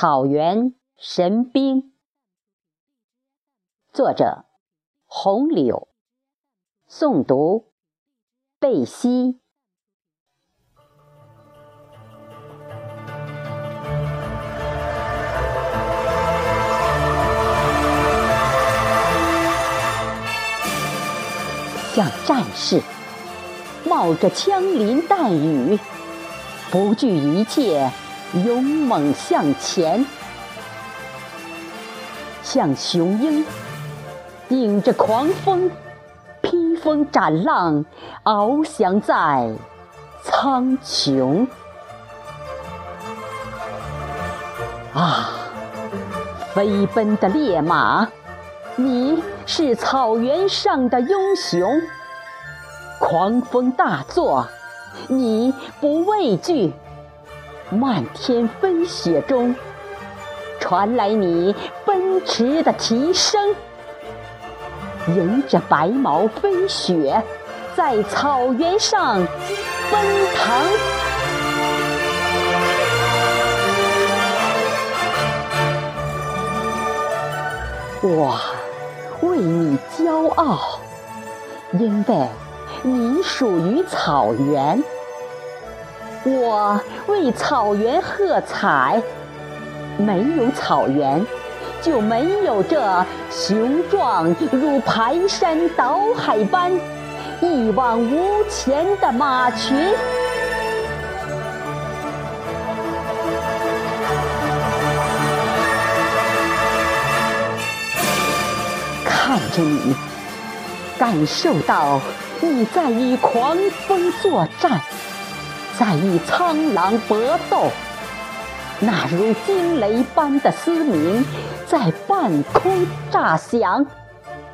草原神兵，作者：红柳，诵读：贝西。像战士，冒着枪林弹雨，不惧一切。勇猛向前，像雄鹰，顶着狂风，披风斩浪，翱翔在苍穹。啊，飞奔的烈马，你是草原上的英雄。狂风大作，你不畏惧。漫天飞雪中，传来你奔驰的蹄声，迎着白毛飞雪，在草原上奔腾。我为你骄傲，因为你属于草原。我为草原喝彩，没有草原，就没有这雄壮如排山倒海般一往无前的马群。看着你，感受到你在与狂风作战。在与苍狼搏斗，那如惊雷般的嘶鸣在半空炸响，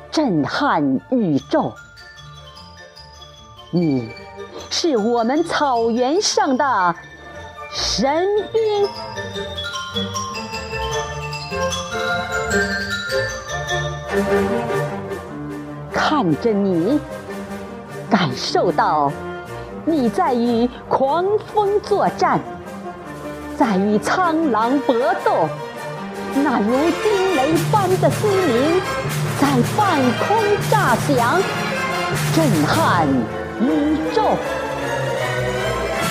震撼宇宙。你是我们草原上的神兵，看着你，感受到。你在与狂风作战，在与苍狼搏斗，那如惊雷般的嘶鸣在半空炸响，震撼宇宙。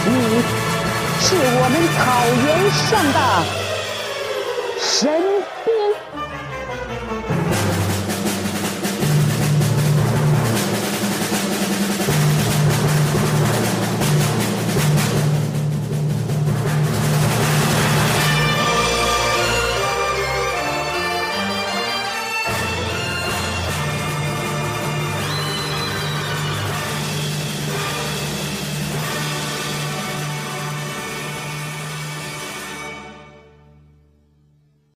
你是我们草原上的神兵。